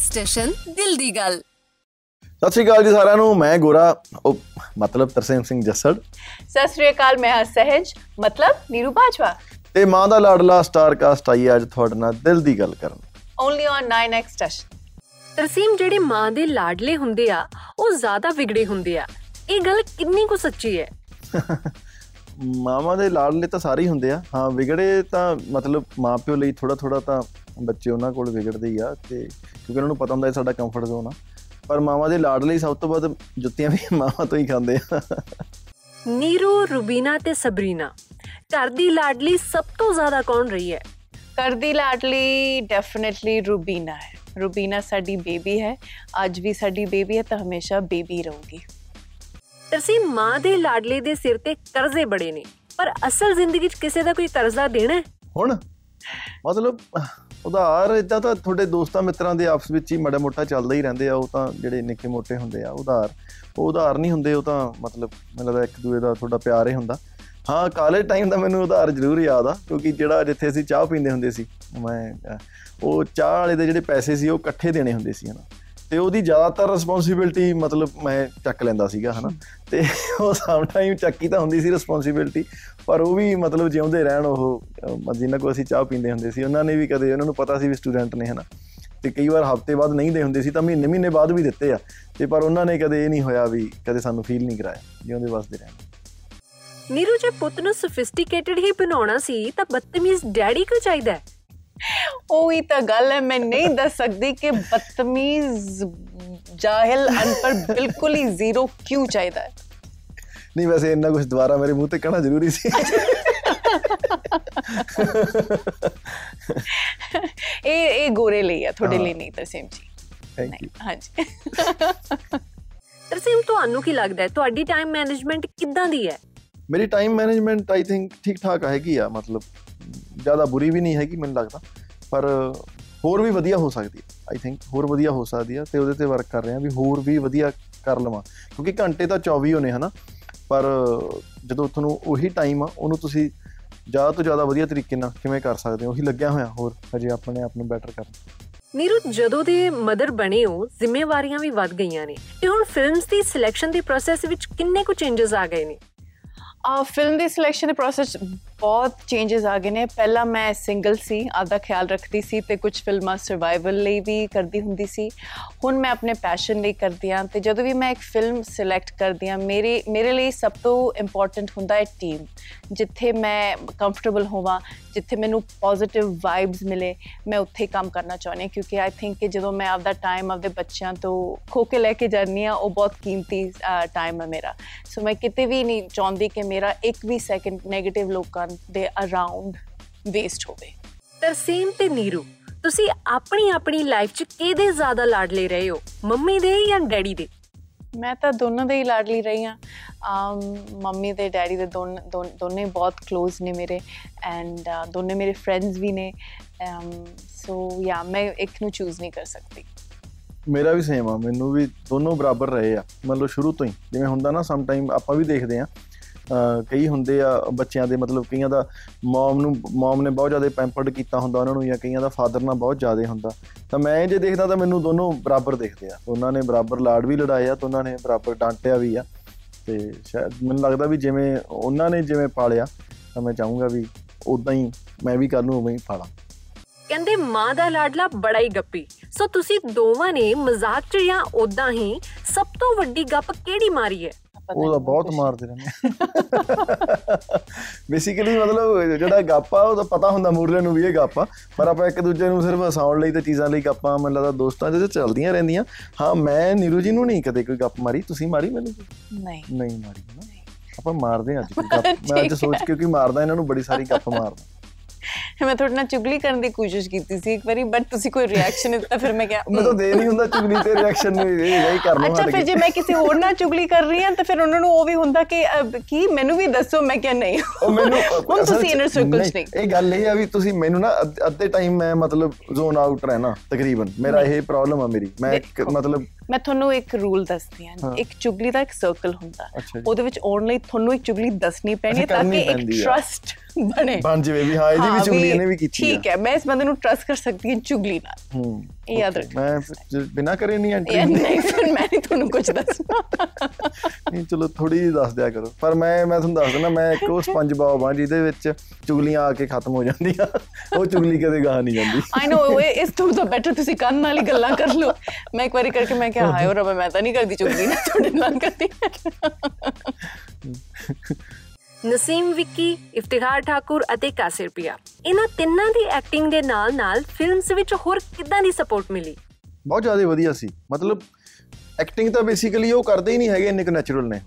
Station ਦਿਲ ਦੀ ਗੱਲ। ਸਤਿ ਸ਼੍ਰੀ ਅਕਾਲ ਜੀ ਸਾਰਿਆਂ ਨੂੰ ਮੈਂ ਗੋਰਾ ਉਹ ਮਤਲਬ ਤਰਸੇਮ ਸਿੰਘ ਜੱਸੜ। ਸਤਿ ਸ੍ਰੀ ਅਕਾਲ ਮੈਂ ਹਾਂ ਸਹਿਜ ਮਤਲਬ ਨੀਰੂ ਬਾਜਵਾ। ਤੇ ਮਾਂ ਦਾ ਲਾਡਲਾ ਸਟਾਰ ਕਾਸਟ ਆਈ ਅੱਜ ਤੁਹਾਡੇ ਨਾਲ ਦਿਲ ਦੀ ਗੱਲ ਕਰਨ। Only on 9x station Tarsem ਜਿਹੜੇ ਮਾਂ ਦੇ ਲਾਡਲੇ ਹੁੰਦੇ ਆ ਉਹ ਜ਼ਿਆਦਾ ਵਿਗੜੇ ਹੁੰਦੇ ਆ। ਇਹ ਗੱਲ ਕਿੰਨੀ ਕੁ ਸੱਚੀ ਹੈ? ਮਾਵਾਂ ਦੇ ਲਾਡਲੇ ਤਾਂ ਸਾਰੇ ਹੀ ਹੁੰਦੇ ਆ। ਹਾਂ ਵਿਗੜੇ ਤਾਂ ਮਤਲਬ ਮਾਪਿਓ ਲਈ ਥੋੜਾ ਥੋੜਾ ਤਾਂ ਬੱਚੇ ਉਹਨਾਂ ਕੋਲ ਵਿਗੜਦੇ ਹੀ ਆ ਤੇ ਕਿਉਂਕਿ ਉਹਨਾਂ ਨੂੰ ਪਤਾ ਹੁੰਦਾ ਇਹ ਸਾਡਾ ਕੰਫਰਟ ਜ਼ੋਨ ਆ। ਪਰ ਮਾਵਾਂ ਦੇ ਲਾਡਲੇ ਹੀ ਸਭ ਤੋਂ ਵੱਧ ਜੁੱਤੀਆਂ ਵੀ ਮਾਵਾਂ ਤੋਂ ਹੀ ਖਾਂਦੇ ਆ। ਨੀਰੂ ਰੁਬੀਨਾ ਤੇ ਸਬਰੀਨਾ। ਘਰ ਦੀ ਲਾਡਲੀ ਸਭ ਤੋਂ ਜ਼ਿਆਦਾ ਕੌਣ ਰਹੀ ਹੈ? ਕਰਦੀ ਲਾਡਲੀ ਡੈਫੀਨਿਟਲੀ ਰੂਬੀਨਾ ਹੈ। ਰੂਬੀਨਾ ਸਾਡੀ ਬੇਬੀ ਹੈ। ਅੱਜ ਵੀ ਸਾਡੀ ਬੇਬੀ ਹੈ ਤਾਂ ਹਮੇਸ਼ਾ ਬੇਬੀ ਰਹੂਗੀ। ਤਰਸੀਮ ਮਾਂ ਦੇ ਲਾਡਲੇ ਦੇ ਸਿਰ ਤੇ ਕਰਜ਼ੇ ਬੜੇ ਨੇ ਪਰ ਅਸਲ ਜ਼ਿੰਦਗੀ 'ਚ ਕਿਸੇ ਦਾ ਕੋਈ ਕਰਜ਼ਾ ਦੇਣਾ ਹੈ? ਹੁਣ? ਮਤਲਬ ਉਧਾਰ ਇਦਾਂ ਤਾਂ ਤੁਹਾਡੇ ਦੋਸਤਾਂ ਮਿੱਤਰਾਂ ਦੇ ਆਪਸ ਵਿੱਚ ਹੀ ਮੜਾ ਮੋਟਾ ਚੱਲਦਾ ਹੀ ਰਹਿੰਦੇ ਆ ਉਹ ਤਾਂ ਜਿਹੜੇ ਨਿੱਕੇ ਮੋਟੇ ਹੁੰਦੇ ਆ ਉਧਾਰ। ਉਹ ਉਧਾਰ ਨਹੀਂ ਹੁੰਦੇ ਉਹ ਤਾਂ ਮਤਲਬ ਮੈਨੂੰ ਲੱਗਦਾ ਇੱਕ ਦੂਏ ਦਾ ਤੁਹਾਡਾ ਪਿਆਰ ਹੀ ਹੁੰਦਾ। ਹਾਂ ਕਾਲਜ ਟਾਈਮ ਦਾ ਮੈਨੂੰ ਉਧਾਰ ਜ਼ਰੂਰ ਯਾਦ ਆ ਕਿਉਂਕਿ ਜਿਹੜਾ ਜਿੱਥੇ ਅਸੀਂ ਚਾਹ ਪੀਂਦੇ ਹੁੰਦੇ ਸੀ ਮੈਂ ਅਹ, ਉਹ ਚਾਹ ਵਾਲੇ ਦੇ ਜਿਹੜੇ ਪੈਸੇ ਸੀ ਉਹ ਇਕੱਠੇ ਦੇਣੇ ਹੁੰਦੇ ਸੀ ਹਨਾ। ਤੇ ਉਹਦੀ ਜ਼ਿਆਦਾਤਰ ਰਿਸਪੌਂਸਿਬਿਲਟੀ ਮਤਲਬ ਮੈਂ ਚੱਕ ਲੈਂਦਾ ਸੀਗਾ ਹਨਾ? ਤੇ ਉਹ ਸਮ ਟਾਈਮ ਚੱਕੀ ਤਾਂ ਹੁੰਦੀ ਸੀ ਰਿਸਪੌਂਸਿਬਿਲਟੀ ਪਰ ਉਹ ਵੀ ਮਤਲਬ ਜਿਉਂਦੇ ਰਹਿਣ ਉਹ ਅਹ, ਜਿਨ੍ਹਾਂ ਕੋ ਅਸੀਂ ਚਾਹ ਪੀਂਦੇ ਹੁੰਦੇ ਸੀ ਉਹਨਾਂ ਨੇ ਵੀ ਕਦੇ ਉਹਨਾਂ ਨੂੰ ਪਤਾ ਸੀ ਵੀ ਸਟੂਡੈਂਟ ਨੇ ਹਨਾ? ਤੇ ਕਈ ਵਾਰ ਹਫ਼ਤੇ ਬਾਅਦ ਨਹੀਂ ਦੇ ਹੁੰਦੇ ਸੀ ਤਾਂ ਮਹੀਨੇ ਮਹੀਨੇ ਬਾਅਦ ਵੀ ਦਿੱਤੇ ਆ ਤੇ ਪਰ ਉਹਨਾਂ ਨੇ ਕਦੇ ਇਹ ਨਹੀਂ ਹੋਇਆ ਵੀ ਕਦੇ ਸਾਨੂੰ ਫੀਲ ਨਹੀਂ ਕਰਾਇਆ ਜਿਉਂਦੇ ਵਸਦੇ ਰਹਿਣ। ਨੀਰੂ ਜੇ ਪੁੱਤ ਨੂੰ ਸੋਫਿਸਟੀਕੇਟਡ ਹੀ ਬਣਾਉਣਾ ਸੀ ਤਾਂ ਬਦਤਮੀਜ਼ ਡੈਡੀ ਕਿਉਂ ਚਾਹੀਦਾ ਹੈ। ਉਹੀ ਤਾਂ ਗੱਲ ਹੈ ਮੈਂ ਨਹੀਂ ਦੱਸ ਸਕਦੀ ਕਿ ਬਦਤਮੀਜ਼ ਜਾਹਿਲ ਅਨਪੜ੍ਹ ਬਿਲਕੁਲ ਹੀ ਜ਼ੀਰੋ ਕਿਉਂ ਚਾਹੀਦਾ ਹੈ ਨਹੀਂ ਵੈਸੇ ਇੰਨਾ ਕੁਝ ਦੁਬਾਰਾ ਮੇਰੇ ਮੂੰਹ ਤੇ ਕਹਿਣਾ ਜ਼ਰੂਰੀ ਸੀ ਇਹ ਇਹ ਗੋਰੇ ਲਈ ਹੈ ਤੁਹਾਡੇ ਲਈ ਨਹੀਂ ਤਰਸੇਮ ਜੀ ਥੈਂਕ ਨਹੀਂ ਯੂ ਹਾਂਜੀ ਤਰਸੀਮ ਤੁਹਾਨੂੰ ਕੀ ਲੱਗਦਾ ਹੈ ਤੁਹਾਡੀ ਟਾਈਮ ਮੈਨੇਜਮੈਂਟ ਕਿੱਦਾਂ ਦੀ ਹੈ ਮੇਰੀ ਟਾਈਮ ਮੈਨੇਜਮੈਂਟ ਆਈ ਥਿੰਕ ਠੀਕ ਠਾਕ ਹੈਗੀ ਆ ਮਤਲਬ ਜ਼ਿਆਦਾ ਬੁਰੀ ਵੀ ਨਹੀਂ ਹੈਗੀ ਮੈਨੂੰ ਲੱਗਦਾ, ਪਰ ਹੋਰ ਵੀ ਵਧੀਆ ਹੋ ਸਕਦੀ ਹੈ ਆਈ ਥਿੰਕ ਹੋਰ ਵਧੀਆ ਹੋ ਸਕਦੀ ਆ ਤੇ ਉਹਦੇ ਤੇ ਵਰਕ ਕਰ ਰਹੇ ਆ ਵੀ ਹੋਰ ਵੀ ਵਧੀਆ ਕਰ ਲਵਾਂ, ਕਿਉਂਕਿ ਘੰਟੇ ਤਾਂ 24 ਹੋਣੇ ਹਨਾ, ਪਰ ਜਦੋਂ ਤੁਹਾਨੂੰ ਉਹੀ ਟਾਈਮ ਆ, ਉਹਨੂੰ ਤੁਸੀਂ ਜ਼ਿਆਦਾ ਤੋਂ ਜ਼ਿਆਦਾ ਵਧੀਆ ਤਰੀਕੇ ਨਾਲ ਕਿਵੇਂ ਕਰ ਸਕਦੇ ਹੋ, ਉਹੀ ਲੱਗਿਆ ਹੋਇਆ ਹੋਰ, ਹਜੇ ਆਪਣੇ ਆਪ ਨੂੰ ਬੈਟਰ ਕਰਨ। ਨੀਰੂ, ਜਦੋਂ ਦੇ ਮਦਰ ਬਣੇ ਹੋ, ਜ਼ਿੰਮੇਵਾਰੀਆਂ ਵੀ ਵੱਧ ਗਈਆਂ ਨੇ, ਤੇ ਹੁਣ ਫਿਲਮਸ ਦੀ ਸਿਲੈਕਸ਼ਨ ਦੇ ਪ੍ਰੋਸੈਸ ਵਿੱਚ ਕਿੰਨੇ ਕੁ ਚੇਂਜਸ ਆ ਗਏ ਨੇ? ਆ ਫਿਲਮ ਦੀ ਸਿਲੈਕਸ਼ਨ ਦੇ ਪ੍ਰੋਸੈਸ ਬਹੁਤ ਚੇਂਜਸ ਆ ਗਏ ਨੇ। ਪਹਿਲਾਂ ਮੈਂ ਸਿੰਗਲ ਸੀ, ਆਪਦਾ ਖਿਆਲ ਰੱਖਦੀ ਸੀ ਤੇ ਕੁਝ ਫਿਲਮਾਂ ਸਰਵਾਈਵਲ ਲਈ ਵੀ ਕਰਦੀ ਹੁੰਦੀ ਸੀ। ਹੁਣ ਮੈਂ ਆਪਣੇ ਪੈਸ਼ਨ ਲਈ ਕਰਦੀ ਹਾਂ ਤੇ ਜਦੋਂ ਵੀ ਮੈਂ ਇੱਕ ਫਿਲਮ ਸਿਲੈਕਟ ਕਰਦੀ ਹਾਂ ਮੇਰੇ ਮੇਰੇ ਲਈ ਸਭ ਤੋਂ ਇੰਪੋਰਟੈਂਟ ਹੁੰਦਾ ਹੈ ਟੀਮ ਜਿੱਥੇ ਮੈਂ ਕੰਫਰਟੇਬਲ ਹੋਵਾਂ ਜਿੱਥੇ ਮੈਨੂੰ ਪੋਜ਼ਿਟਿਵ ਵਾਈਬਸ ਮਿਲੇ, ਮੈਂ ਉੱਥੇ ਕੰਮ ਕਰਨਾ ਚਾਹੁੰਦੀ ਹਾਂ, ਕਿਉਂਕਿ ਆਈ ਥਿੰਕ ਕਿ ਜਦੋਂ ਮੈਂ ਆਪਦਾ ਟਾਈਮ ਆਪਦੇ ਬੱਚਿਆਂ ਤੋਂ ਖੋ ਕੇ ਲੈ ਕੇ ਜਾਂਦੀ ਹਾਂ, ਉਹ ਬਹੁਤ ਕੀਮਤੀ ਟਾਈਮ ਹੈ ਮੇਰਾ। ਸੋ ਮੈਂ ਕਿਤੇ ਵੀ ਨਹੀਂ ਚਾਹੁੰਦੀ ਕਿ ਮੇਰਾ ਇੱਕ ਵੀ ਸੈਕਿੰਡ 네ਗੇਟਿਵ ਲੋਕਾਂ ਦੇ ਅਰਾਊਂਡ ਵੇਸਟ ਹੋਵੇ। ਤਰਸੀਮ ਤੇ ਨੀਰੂ, ਤੁਸੀਂ ਆਪਣੀ ਆਪਣੀ ਲਾਈਫ 'ਚ ਕਿਹਦੇ ਜ਼ਿਆਦਾ ਲਾਡਲੇ ਰਹੇ ਹੋ? ਮੰਮੀ ਦੇ ਜਾਂ ਡੈਡੀ ਦੇ? ਮੈਂ ਤਾਂ ਦੋਨੋਂ ਦੇ ਹੀ ਲਾਡਲੀ ਰਹੀ ਹਾਂ। ਅਮ, ਮੰਮੀ ਤੇ ਡੈਡੀ ਦੇ ਦੋਨ, ਦੋਨ- ਦੋਨੇ ਬਹੁਤ ক্লোਜ਼ ਨੇ ਮੇਰੇ ਐਂਡ ਦੋਨੇ ਮੇਰੇ ਫਰੈਂਡਸ ਵੀ ਨੇ। ਸੋ ਯਾ ਮੈਂ ਇੱਕ ਨੂੰ ਚੂਜ਼ ਨਹੀਂ ਕਰ ਸਕਦੀ। ਮੇਰਾ ਵੀ ਸੇਮ ਆ, ਮੈਨੂੰ ਵੀ ਦੋਨੋਂ ਬਰਾਬਰ ਰਹੇ ਆ। ਮਤਲਬ ਸ਼ੁਰੂ ਤੋਂ ਹੀ, ਜਿਵੇਂ ਹੁੰਦਾ ਨਾ ਸਮ ਟਾਈਮ ਆਪਾਂ ਵੀ ਦੇਖਦੇ ਆ ਅਹ ਕਈ ਹੁੰਦੇ ਆ ਬੱਚਿਆਂ ਦੇ, ਮਤਲਬ ਕਈਆਂ ਦਾ ਮਮ ਨੂੰ ਮਮ ਨੇ ਬਹੁਤ ਜ਼ਿਆਦਾ ਪੈਂਪਰਡ ਕੀਤਾ ਹੁੰਦਾ ਉਹਨਾਂ ਨੂੰ ਜਾਂ ਕਈਆਂ ਦਾ ਫਾਦਰ ਨਾਲ ਬਹੁਤ ਜ਼ਿਆਦਾ ਹੁੰਦਾ। ਤਾਂ ਮੈਂ ਜੇ ਦੇਖਦਾ ਤਾਂ ਮੈਨੂੰ ਦੋਨੋਂ ਬਰਾਬਰ ਦਿਖਦੇ ਆ। ਉਹਨਾਂ ਨੇ ਬਰਾਬਰ ਲਾਡ ਵੀ ਲੜਾਏ ਆ ਤੇ ਉਹਨਾਂ ਨੇ ਬਰਾਬਰ ਡਾਂਟਿਆ ਵੀ ਆ। ਤੇ ਸ਼ਾਇਦ ਮੈਨੂੰ ਲੱਗਦਾ ਵੀ ਜਿਵੇਂ ਉਹਨਾਂ ਨੇ ਜਿਵੇਂ ਪਾਲਿਆ, ਤਾਂ ਮੈਂ ਚਾਹੂੰਗਾ ਵੀ ਉਦਾਂ ਹੀ ਮੈਂ ਵੀ ਕੱਲ ਨੂੰ ਉਵੇਂ ਹੀ ਪਾਲਾਂ। ਕਹਿੰਦੇ ਮਾਂ ਦਾ ਲਾਡਲਾ ਬੜਾ ਹੀ ਗੱਪੀ। ਸੋ ਤੁਸੀਂ ਦੋਵਾਂ ਨੇ ਮਜ਼ਾਕ 'ਚ ਜਾਂ ਉਦਾਂ ਹੀ ਸਭ ਤੋਂ ਵੱਡੀ ਗੱਪ ਕਿਹੜੀ ਮਾਰੀ ਹੈ? ਪਤਾ ਉਹ ਤਾਂ ਬਹੁਤ। ਮਾਰਦੇ ਰਹਿੰਦੇ ਬੇਸਿਕਲੀ ਮਤਲਬ ਜਿਹੜਾ ਗਾਪਾ ਉਹ ਤਾਂ ਪਤਾ ਹੁੰਦਾ ਮੂਰਲੇ ਨੂੰ ਵੀ ਇਹ ਗਾਪਾ ਪਰ ਆਪਾਂ ਇੱਕ ਦੂਜੇ ਨੂੰ ਸਿਰਫ ਹਸਾਉਣ ਲਈ ਤੇ ਚੀਜ਼ਾਂ ਲਈ ਗੱਪਾਂ ਮੈਨੂੰ ਲੱਗਦਾ ਦੋਸਤਾਂ ਦੇ ਚੱਲਦੀਆਂ ਰਹਿੰਦੀਆਂ। ਹਾਂ ਮੈਂ ਨੀਰੂ ਜੀ ਨੂੰ ਨਹੀਂ ਕਦੇ ਕੋਈ ਗੱਪ ਮਾਰੀ ਤੁਸੀਂ ਮਾਰੀ ਮੈਨੂੰ? ਨਹੀਂ। ਨਹੀਂ ਮਾਰੀ ਨਾ? ਆਪਾਂ ਮਾਰਦੇ ਹਾਂ ਅੱਜ ਕੋਈ ਗੱਪ। ਮੈਂ ਅੱਜ ਸੋਚ ਕੇ ਕਿ ਮਾਰਦਾ ਇਹਨਾਂ ਨੂੰ ਬੜੀ ਸਾਰੀ ਗੱਪ ਮਾਰਦਾ। ਮੈਂ ਤੁਹਾਡੇ ਨਾਲ ਚੁਗਲੀ ਕਰਨ ਦੀ ਕੋਸ਼ਿਸ਼ ਕੀਤੀ ਸੀ ਇੱਕ ਵਾਰੀ ਬਟ ਤੁਸੀਂ ਕੋਈ ਰਿਐਕਸ਼ਨ ਦਿੱਤਾ ਫਿਰ ਮੈਂ ਕਿਹਾ ਮੈਂ ਤਾਂ ਦੇ ਨਹੀਂ ਹੁੰਦਾ ਚੁਗਲੀ ਤੇ ਰਿਐਕਸ਼ਨ ਨੂੰ ਇਹ ਨਹੀਂ ਕਰ ਲਵਾਂ ਅੱਛਾ ਫਿਰ ਜੇ ਮੈਂ ਕਿਸੇ ਹੋਰ ਨਾਲ ਚੁਗਲੀ ਕਰ ਰਹੀ ਹਾਂ ਤਾਂ ਫਿਰ ਉਹਨਾਂ ਨੂੰ ਉਹ ਵੀ ਹੁੰਦਾ ਕਿ ਕੀ ਮੈਨੂੰ ਵੀ ਦੱਸੋ ਮੈਂ ਕਿਹਾ ਨਹੀਂ ਉਹ ਮੈਨੂੰ ਹੁਣ ਤੁਸੀਂ ਇਨਰ ਸਰਕਲ ਚ ਨਹੀਂ ਇਹ ਗੱਲ ਇਹ ਆ ਵੀ ਤੁਸੀਂ ਮੈਨੂੰ ਨਾ ਅੱਧ- ਟਾਈਮ ਮੈਂ ਮਤਲਬ ਜ਼ੋਨ ਆਊਟ ਰਹਿਣਾ ਤਕਰੀਬਨ ਮੇਰਾ ਇਹ ਪ੍ਰੋਬਲਮ ਆ ਮੇਰੀ ਮੈਂ। ਮਤਲਬ ਮੈਂ ਤੁਹਾਨੂੰ ਇੱਕ ਰੂਲ ਦੱਸਦੀ ਹਾਂ। ਇੱਕ ਚੁਗਲੀ ਦਾ ਇੱਕ ਸਰਕਲ ਹੁੰਦਾ। ਉਹਦੇ ਵਿੱਚ ਆਉਣ ਲਈ ਤੁਹਾਨੂੰ ਇੱਕ ਚੁਗਲੀ ਦੱਸਣੀ ਪੈਣੀ ਤਾਂ ਕਰਨੀ ਕਿ ਇੱਕ। ਟਰਸਟ ਬਣੇ। ਬਣ ਜਵੇ ਵੀ ਹਾਂ ਇਹਦੀ ਵੀ ਚੁਗਲੀ ਇਹਨੇ ਵੀ ਕੀਤੀ ਠੀਕ ਹੈ ਮੈਂ ਇਸ ਬੰਦੇ ਨੂੰ ਟਰਸਟ ਕਰ ਸਕਦੀ ਹਾਂ ਚੁਗਲੀ ਨਾਲ। ਹੂੰ ਯਾਦ ਰੱਖਣਾ। ਮੈਂ ਬਿਨਾਂ ਕਰੇ ਨਹੀਂ ਐਂਟਰੀ ਨਹੀਂ ਫਿਰ ਮੈਂ ਨਹੀਂ ਤੁਹਾਨੂੰ ਕੁਝ ਦੱਸਣਾ। ਨਹੀਂ ਚਲੋ ਥੋੜੀ ਜਿਹੀ ਦੱਸ ਦਿਆ ਕਰੋ। ਪਰ ਮੈਂ ਮੈਂ ਤੁਹਾਨੂੰ ਦੱਸ ਦਿੰਦਾ ਮੈਂ ਇੱਕ ਉਹ ਸਪੰਜ ਬਾਬ ਆ ਜਿਹਦੇ ਵਿੱਚ ਚੁਗਲੀਆਂ ਆ ਕੇ ਖਤਮ ਹੋ ਜਾਂਦੀਆਂ। ਉਹ ਚੁਗਲੀ ਕਦੇ ਗਾਹ ਨਹੀਂ ਜਾਂਦੀ। ਆਈ ਨੋ ਇਸ ਤੋਂ ਤਾਂ ਬੈਟਰ ਤੁਸੀਂ ਕੰਨ ਨਾਲ ਹੀ ਗੱਲਾਂ ਕਰ ਲਓ। ਮੈਂ ਇੱਕ ਵਾਰੀ ਕਰਕੇ ਮੈਂ ਕਿਹਾ ਹਾਏ ਰੱਬਾ ਮੈਂ ਤਾਂ ਨਹੀਂ ਕਰਦੀ ਚੁਗਲੀ ਨਾ ਤੁਹਾਡੇ ਨਾਲ ਕਰਦੀ। ਨਸੀਮ ਵਿੱਕੀ ਇਫਤਿਖਾਰ ਠਾਕੁਰ ਅਤੇ ਕਾਸਿਰ ਪਿਆ। ਇਹਨਾਂ ਤਿੰਨਾਂ ਦੀ ਐਕਟਿੰਗ ਦੇ ਨਾਲ-ਨਾਲ ਫਿਲਮਸ ਵਿੱਚ ਹੋਰ ਕਿੱਦਾਂ ਦੀ ਸਪੋਰਟ ਮਿਲੀ? ਬਹੁਤ ਜ਼ਿਆਦਾ ਵਧੀਆ ਸੀ। ਮਤਲਬ ਐਕਟਿੰਗ ਤਾਂ ਬੇਸਿਕਲੀ ਉਹ ਕਰਦੇ ਹੀ ਨਹੀਂ ਹੈਗੇ ਇੰਨੇ ਕੁ ਨੈਚੁਰਲ ਨੇ।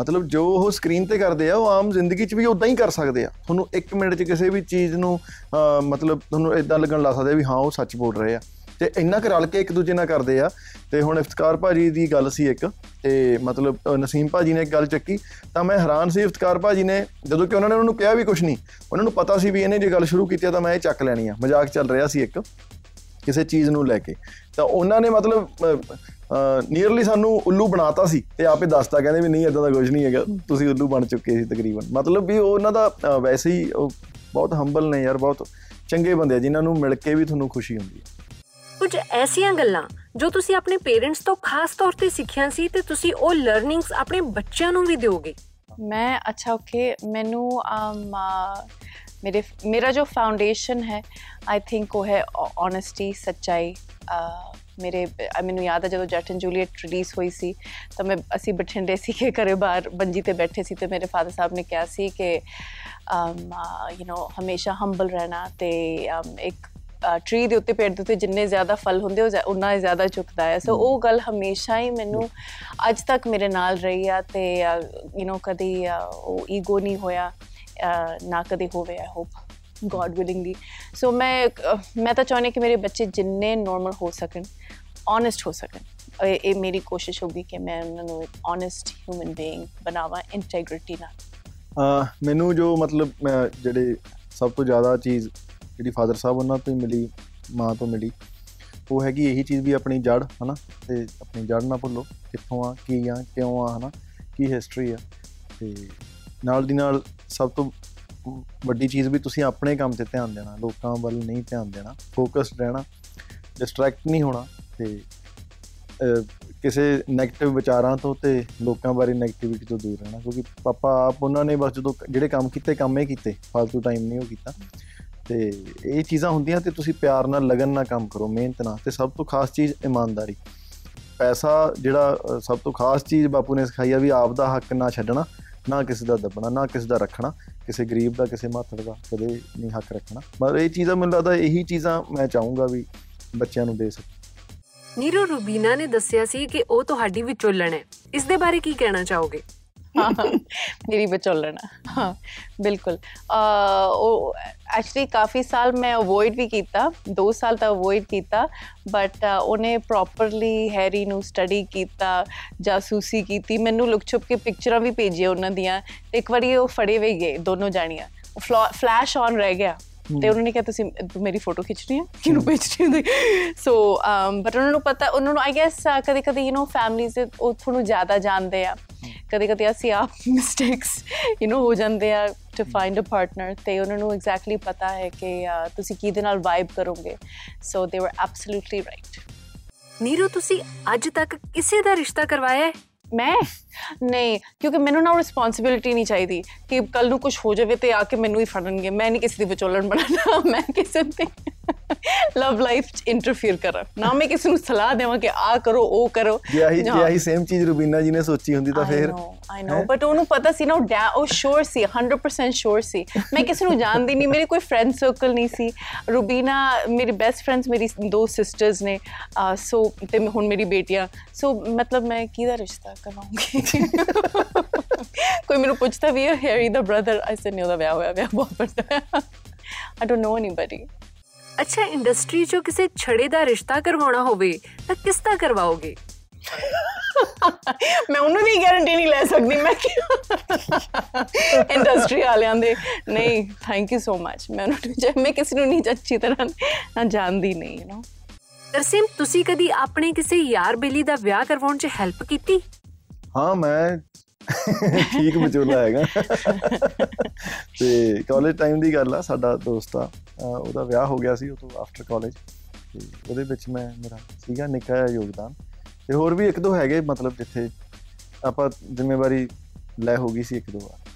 ਮਤਲਬ ਜੋ ਉਹ ਸਕਰੀਨ ਤੇ ਕਰਦੇ ਆ ਉਹ ਆਮ ਜ਼ਿੰਦਗੀ 'ਚ ਵੀ ਉਦਾਂ ਹੀ ਕਰ ਸਕਦੇ ਆ। ਤੁਹਾਨੂੰ 1 ਮਿੰਟ 'ਚ ਕਿਸੇ ਵੀ ਚੀਜ਼ ਨੂੰ ਅਹ, ਮਤਲਬ ਤੁਹਾਨੂੰ ਇਦਾਂ ਲੱਗਣ ਲੱਗ ਸਕਦਾ ਵੀ ਹਾਂ ਉਹ ਸੱਚ ਬੋਲ ਰਹੇ ਆ। ਤੇ ਇੰਨਾ ਕੁ ਰਲ ਕੇ ਇੱਕ ਦੂਜੇ ਨਾਲ ਕਰਦੇ ਆ। ਤੇ ਹੁਣ ਇਫਤਕਾਰ ਭਾਜੀ ਦੀ ਗੱਲ ਸੀ ਇੱਕ ਤੇ ਮਤਲਬ ਅਹ, ਨਸੀਮ ਭਾਜੀ ਨੇ ਇੱਕ ਗੱਲ ਚੱਕੀ। ਤਾਂ ਮੈਂ ਹੈਰਾਨ ਸੀ ਇਫਤਕਾਰ ਭਾਜੀ ਨੇ ਜਦੋਂ ਕਿ ਉਹਨਾਂ ਨੇ ਉਹਨੂੰ ਕਿਹਾ ਵੀ ਕੁਝ ਨਹੀਂ ਉਹਨਾਂ ਨੂੰ ਪਤਾ ਸੀ ਵੀ ਇਹਨੇ ਜੇ ਗੱਲ ਸ਼ੁਰੂ ਕੀਤੀ ਆ ਤਾਂ ਮੈਂ ਇਹ ਚੱਕ ਲੈਣੀ ਆ। ਮਜ਼ਾਕ ਚੱਲ ਰਿਹਾ ਸੀ ਇੱਕ ਕਿਸੇ ਚੀਜ਼ ਨੂੰ ਲੈ ਕੇ। ਤਾਂ ਉਹਨਾਂ ਨੇ ਮਤਲਬ ਨੀਅਰਲੀ ਸਾਨੂੰ ਉੱਲੂ ਬਣਾਤਾ ਸੀ ਤੇ ਆਪੇ ਦੱਸਤਾ ਕਹਿੰਦੇ ਵੀ ਨਹੀਂ ਇਦਾਂ ਦਾ ਕੁਝ ਨਹੀਂ ਹੈਗਾ। ਤੁਸੀਂ ਉੱਲੂ ਬਣ ਚੁੱਕੇ ਸੀ ਤਕਰੀਬਨ। ਮਤਲਬ ਵੀ ਉਹ ਉਹਨਾਂ ਦਾ ਅਹ, ਵੈਸੇ ਹੀ ਉਹ ਬਹੁਤ ਹੰਬਲ ਨੇ ਯਾਰ ਬਹੁਤ ਚੰਗੇ ਬੰਦੇ ਆ ਜਿਨ੍ਹਾਂ ਨੂੰ ਮਿਲ ਕੇ ਵੀ ਤੁਹਾਨੂੰ ਖੁਸ਼ੀ ਹੁੰਦੀ ਹੈ ਕੁਝ ਐਸੀਆਂ ਗੱਲਾਂ ਜੋ ਤੁਸੀਂ ਆਪਣੇ ਪੇਰੈਂਟਸ ਤੋਂ ਖਾਸ ਤੌਰ ਤੇ ਸਿੱਖੀਆਂ ਸੀ ਤੇ ਤੁਸੀਂ ਉਹ ਲਰਨਿੰਗਸ ਆਪਣੇ ਬੱਚਿਆਂ ਨੂੰ ਵੀ ਦਿਓਗੇ? ਮੈਂ ਅੱਛਾ ਓਕੇ ਮੈਨੂੰ um, uh, ਮੇਰੇ ਮੇਰਾ ਜੋ ਫਾਊਂਡੇਸ਼ਨ ਹੈ ਆਈ ਥਿੰਕ ਉਹ ਹੈ ਓਨੈਸਟੀ ਸੱਚਾਈ। uh, ਮੇਰੇ ਅਹ ਮੈਨੂੰ ਯਾਦ ਹੈ ਜਦੋਂ ਜੱਟ ਐਂਡ ਜੂਲੀਅਟ ਰਿਲੀਜ਼ ਹੋਈ ਸੀ ਤਾਂ ਮੈਂ ਅਸੀਂ ਬਠਿੰਡੇ ਸੀ ਕਿ ਘਰੇ ਬਾਹਰ ਬੰਜੀ ਤੇ ਬੈਠੇ ਸੀ ਤੇ ਮੇਰੇ ਫਾਦਰ ਸਾਹਿਬ ਨੇ ਕਿਹਾ ਸੀ ਕਿ ਯੂ نو ਹਮੇਸ਼ਾ ਹੰਬਲ ਰਹਿਣਾ ਤੇ um, ਇੱਕ ਟਰੀ ਦੇ ਉੱਤੇ ਪੇੜ ਦੇ ਉੱਤੇ ਜਿੰਨੇ ਜ਼ਿਆਦਾ ਫਲ ਹੁੰਦੇ ਉਹ ਉਨਾ ਹੀ ਜ਼ਿਆਦਾ ਝੁਕਦਾ ਹੈ। ਸੋ ਉਹ ਗੱਲ ਹਮੇਸ਼ਾ ਹੀ ਮੈਨੂੰ ਅੱਜ ਤੱਕ ਮੇਰੇ ਨਾਲ ਰਹੀ ਆ ਤੇ ਯੂ نو ਕਦੀ ਅਹ, ਉਹ ਈਗੋ ਨਹੀਂ ਹੋਇਆ ਅਹ, ਨਾ ਕਦੇ ਹੋਵੇ I hope God willingly so ਮੈਂ ਅਹ, ਮੈਂ ਤਾਂ ਚਾਹੁੰਦੀ ਕਿ ਮੇਰੇ ਬੱਚੇ ਜਿੰਨੇ ਨਾਰਮਲ ਹੋ ਸਕਣ ਓਨੈਸਟ ਹੋ ਸਕਣ। ਇਹ ਇਹ ਮੇਰੀ ਕੋਸ਼ਿਸ਼ ਹੋਗੀ ਕਿ ਮੈਂ ਉਹਨਾਂ ਨੂੰ ਇੱਕ ਓਨੈਸਟ ਹਿਊਮਨ ਬੀਇੰਗ ਬਣਾਵਾਂ ਇੰਟੈਗ੍ਰਿਟੀ ਨਾਲ। ਅਹ ਮੈਨੂੰ ਜੋ ਮਤਲਬ ਮੈਂ ਜਿਹੜੇ ਸਭ ਤੋਂ ਜ਼ਿਆਦਾ ਚੀਜ਼ ਜਿਹੜੀ ਫਾਦਰ ਸਾਹਿਬ ਉਹਨਾਂ ਤੋਂ ਹੀ ਮਿਲੀ, ਮਾਂ ਤੋਂ ਮਿਲੀ। ਉਹ ਹੈਗੀ ਇਹੀ ਚੀਜ਼ ਵੀ ਆਪਣੀ ਜੜ ਹਨਾ? ਤੇ ਆਪਣੀ ਜੜ ਨਾ ਭੁੱਲੋ, ਕਿੱਥੋਂ ਆ, ਕੀ ਆ, ਕਿਉਂ ਆ, ਹਨਾ? ਕੀ ਹਿਸਟਰੀ ਆ? ਤੇ ਨਾਲ ਦੀ ਨਾਲ ਸਭ ਤੋਂ ਵੱਡੀ ਚੀਜ਼ ਵੀ ਤੁਸੀਂ ਆਪਣੇ ਕੰਮ ਤੇ ਧਿਆਨ ਦੇਣਾ, ਲੋਕਾਂ ਵੱਲ ਨਹੀਂ ਧਿਆਨ ਦੇਣਾ ਫੋਕਸਡ ਰਹਿਣਾ ਡਿਸਟਰੈਕਟ ਨਹੀਂ ਹੋਣਾ ਤੇ ਕਿਸੇ 네ਗੇਟਿਵ ਵਿਚਾਰਾਂ ਤੋਂ ਤੇ ਲੋਕਾਂ ਬਾਰੇ 네ਗੇਟਿਵਿਟੀ ਤੋਂ ਦੂਰ ਰਹਿਣਾ, ਕਿਉਂਕਿ ਪਾਪਾ ਆਪ ਉਹਨਾਂ ਨੇ ਬਸ ਜਦੋਂ ਜਿਹੜੇ ਕੰਮ ਕੀਤੇ, ਕੰਮੇ ਕੀਤੇ ਫालतू ਟਾਈਮ ਨਹੀਂ ਉਹ ਕੀਤਾ। ਤੇ ਇਹ ਚੀਜ਼ਾਂ ਹੁੰਦੀਆਂ ਤੇ ਤੁਸੀਂ ਪਿਆਰ ਨਾਲ ਲਗਨ ਨਾਲ ਕੰਮ ਕਰੋ ਮਿਹਨਤ ਨਾਲ ਤੇ ਸਭ ਤੋਂ ਖਾਸ ਚੀਜ਼ ਇਮਾਨਦਾਰੀ। ਪੈਸਾ ਜਿਹੜਾ ਅਹ, ਸਭ ਤੋਂ ਖਾਸ ਚੀਜ਼ ਬਾਪੂ ਨੇ ਸਿਖਾਈ ਆ ਵੀ ਆਪ ਦਾ ਹੱਕ ਨਾ ਛੱਡਣਾ ਨਾ ਕਿਸੇ ਦਾ ਦੱਬਣਾ ਨਾ ਕਿਸੇ ਦਾ ਰੱਖਣਾ ਕਿਸੇ ਗਰੀਬ ਦਾ ਕਿਸੇ ਮਾਤੜ ਦਾ ਕਦੇ ਨਹੀਂ ਹੱਕ ਰੱਖਣਾ। ਪਰ ਇਹ ਚੀਜ਼ਾਂ ਮੈਨੂੰ ਲੱਗਦਾ ਇਹੀ ਚੀਜ਼ਾਂ ਮੈਂ ਚਾਹੂੰਗਾ ਵੀ ਬੱਚਿਆਂ ਨੂੰ ਦੇ ਸਕਾਂ ਨੀਰੂ ਰੂਬੀਨਾ ਨੇ ਦੱਸਿਆ ਸੀ ਕਿ ਉਹ ਤੁਹਾਡੀ ਵਿਚੋਲਣ ਹੈ। ਇਸ ਦੇ ਬਾਰੇ ਕੀ ਕਹਿਣਾ ਚਾਹੋਗੇ? ਹਾਂ ਮੇਰੀ ਵਿਚੋਲਣ ਹਾਂ ਬਿਲਕੁਲ ਅਹ ਉਹ ਐਕਚੁਅਲੀ ਕਾਫੀ ਸਾਲ ਮੈਂ ਅਵੋਇਡ ਵੀ ਕੀਤਾ 2 ਸਾਲ ਤਾਂ ਅਵੋਇਡ ਕੀਤਾ ਬਟ ਉਹਨੇ ਪ੍ਰੋਪਰਲੀ ਹੈਰੀ ਨੂੰ ਸਟੱਡੀ ਕੀਤਾ ਜਾਸੂਸੀ ਕੀਤੀ ਮੈਨੂੰ ਲੁਕ ਛੁਪ ਕੇ ਪਿਕਚਰਾਂ ਵੀ ਭੇਜੀਆਂ ਉਹਨਾਂ ਦੀਆਂ ਤੇ ਇੱਕ ਵਾਰੀ ਉਹ ਫੜੇ ਵੀ ਗਏ ਦੋਨੋਂ ਜਾਣੀਆਂ ਫਲੈਸ਼ ਔਨ ਰਹਿ ਗਿਆ ਤੇ ਉਹਨਾਂ ਨੇ ਕਿਹਾ ਤੁਸੀਂ ਮੇਰੀ ਫੋਟੋ ਖਿੱਚਣੀ ਹੈ ਕਿਹਨੂੰ ਭੇਜਣੀ ਹੁੰਦੀ ਸੋ ਬਟ ਉਹਨਾਂ ਨੂੰ ਪਤਾ ਉਹਨਾਂ ਨੂੰ ਆਈ ਗੈਸ ਕਦੇ ਕਦੇ ਯੂ نو ਫੈਮਲੀਜ਼ ਉਹ ਤੁਹਾਨੂੰ ਜ਼ਿਆਦਾ ਜਾਣਦੇ ਆ ਕਦੇ ਕਦੇ ਅਸੀਂ ਆਪ ਮਿਸਟੇਕਸ ਯੂ نو ਹੋ ਜਾਂਦੇ ਆ ਟੂ ਫਾਈਂਡ ਅ ਪਾਰਟਨਰ ਤੇ ਉਹਨਾਂ ਨੂੰ ਐਗਜ਼ੈਕਟਲੀ ਪਤਾ ਹੈ ਕਿ ਤੁਸੀਂ ਕਿਹਦੇ ਨਾਲ ਵਾਈਬ ਕਰੋਗੇ। ਸੋ ਦੇ ਵਰ ਐਬਸੋਲੂਟਲੀ ਰਾਈਟ ਨੀਰੂ ਤੁਸੀਂ ਅੱਜ ਤੱਕ ਕਿਸੇ ਦਾ ਰਿਸ਼ਤਾ ਕਰਵਾਇਆ ਹੈ? ਮੈਂ? ਨਹੀਂ ਕਿਉਂਕਿ ਮੈਨੂੰ ਨਾ ਰਿਸਪੌਂਸਿਬਿਲਿਟੀ ਨਹੀਂ ਚਾਹੀਦੀ ਕਿ ਕੱਲ ਨੂੰ ਕੁਝ ਹੋ ਜਾਵੇ ਤੇ ਆ ਕੇ ਮੈਨੂੰ ਹੀ ਫੜਨਗੇ। ਮੈਂ ਨਹੀਂ ਕਿਸੇ ਦੀ ਵਿਚੋਲਣ ਬਣਾਣਾ ਮੈਂ ਕਿਸੇ ਦੀ ਲਵ ਲਾਈਫ ਚ ਇੰਟਰਫੇਅਰ ਕਰਾਂ। ਨਾ ਮੈਂ ਕਿਸੇ ਨੂੰ ਸਲਾਹ ਦੇਵਾਂ ਕਿ ਆ ਕਰੋ ਉਹ ਕਰੋ। ਜੇ ਆਹੀ ਜੇ ਆਹੀ ਸੇਮ ਚੀਜ਼ ਰੁਬੀਨਾ ਜੀ ਨੇ ਸੋਚੀ ਹੁੰਦੀ ਤਾਂ ਫਿਰ ਆਈ ਨੋ ਬਟ ਉਹਨੂੰ ਪਤਾ ਸੀ ਨਾ ਉਹ ਸ਼ੋਰ ਸੀ 100% ਸ਼ੋਰ ਸੀ। ਮੈਂ ਕਿਸੇ ਨੂੰ ਜਾਣਦੀ ਨਹੀਂ ਮੇਰੇ ਕੋਈ ਫਰੈਂਡ ਸਰਕਲ ਨਹੀਂ ਸੀ। ਰੁਬੀਨਾ ਮੇਰੀ ਬੈਸਟ ਫਰੈਂਡਸ ਮੇਰੀ ਦੋ ਸਿਸਟਰਸ ਨੇ ਸੋ ਤੇ ਹੁਣ ਮੇਰੀ ਬੇਟੀਆਂ। ਸੋ ਮਤਲਬ ਮੈਂ ਕਿਹਦਾ ਰਿਸ਼ਤਾ ਕਰਵਾਉਂਗੀ ਕੋਈ ਮੈਨੂੰ ਪੁੱਛਦਾ ਵੀ ਹੈ ਹੈਰੀ ਦਾ ਬ੍ਰਦਰ ਆਈ ਸੇ ਉਹਦਾ ਵਿਆਹ ਹੋਇਆ ਵਿਆਹ ਬਹੁਤ ਵੱਡਾ ਆਈ ਡੋਨਟ ਨੋ ਐਨੀਬਾਡੀ ਅੱਛਾ ਇੰਡਸਟਰੀ 'ਚੋਂ ਕਿਸੇ ਛੜੇ ਦਾ ਰਿਸ਼ਤਾ ਕਰਵਾਉਣਾ ਹੋਵੇ ਤਾਂ ਕਿਸ ਦਾ ਕਰਵਾਓਗੇ ਮੈਂ ਉਹਨੂੰ ਵੀ ਗਾਰੰਟੀ ਨਹੀਂ ਲੈ ਸਕਦੀ ਮੈਂ ਇੰਡਸਟਰੀ ਵਾਲਿਆਂ ਦੇ ਨਹੀਂ ਥੈਂਕ ਯੂ ਸੋ ਮਚ ਮੈਂ ਉਹਨੂੰ ਜੇ ਮੈਂ ਕਿਸੇ ਨੂੰ ਨਹੀਂ ਅੱਛੀ ਤਰ੍ਹਾਂ ਜਾਣਦੀ ਨਹੀਂ ਯੂ نو ਤਰਸੀਮ ਤੁਸੀਂ ਕਦੀ ਆਪਣੇ ਕਿਸੇ ਯਾਰ ਬੇਲੀ ਦਾ ਵਿਆਹ ਕਰਵਾਉਣ 'ਚ ਹੈਲਪ ਕੀਤੀ? ਹਾਂ ਮੈਂ ਠੀਕ ਵਿਚੋਲਾ ਹੈਗਾ। ਤੇ ਕਾਲਜ ਟਾਈਮ ਦੀ ਗੱਲ ਆ ਸਾਡਾ ਦੋਸਤ ਆ ਉਹਦਾ ਵਿਆਹ ਹੋ ਗਿਆ ਸੀ ਉਹ ਤੋਂ ਆਫਟਰ ਕਾਲਜ ਤੇ ਉਹਦੇ ਵਿੱਚ ਮੈਂ ਮੇਰਾ ਸੀਗਾ ਨਿੱਕਾ ਜਿਹਾ ਯੋਗਦਾਨ। ਤੇ ਹੋਰ ਵੀ ਇੱਕ ਦੋ ਹੈਗੇ ਮਤਲਬ ਜਿੱਥੇ ਆਪਾਂ ਜ਼ਿੰਮੇਵਾਰੀ ਲੈ ਹੋ ਗਈ ਸੀ ਇੱਕ ਦੋ ਵਾਰ।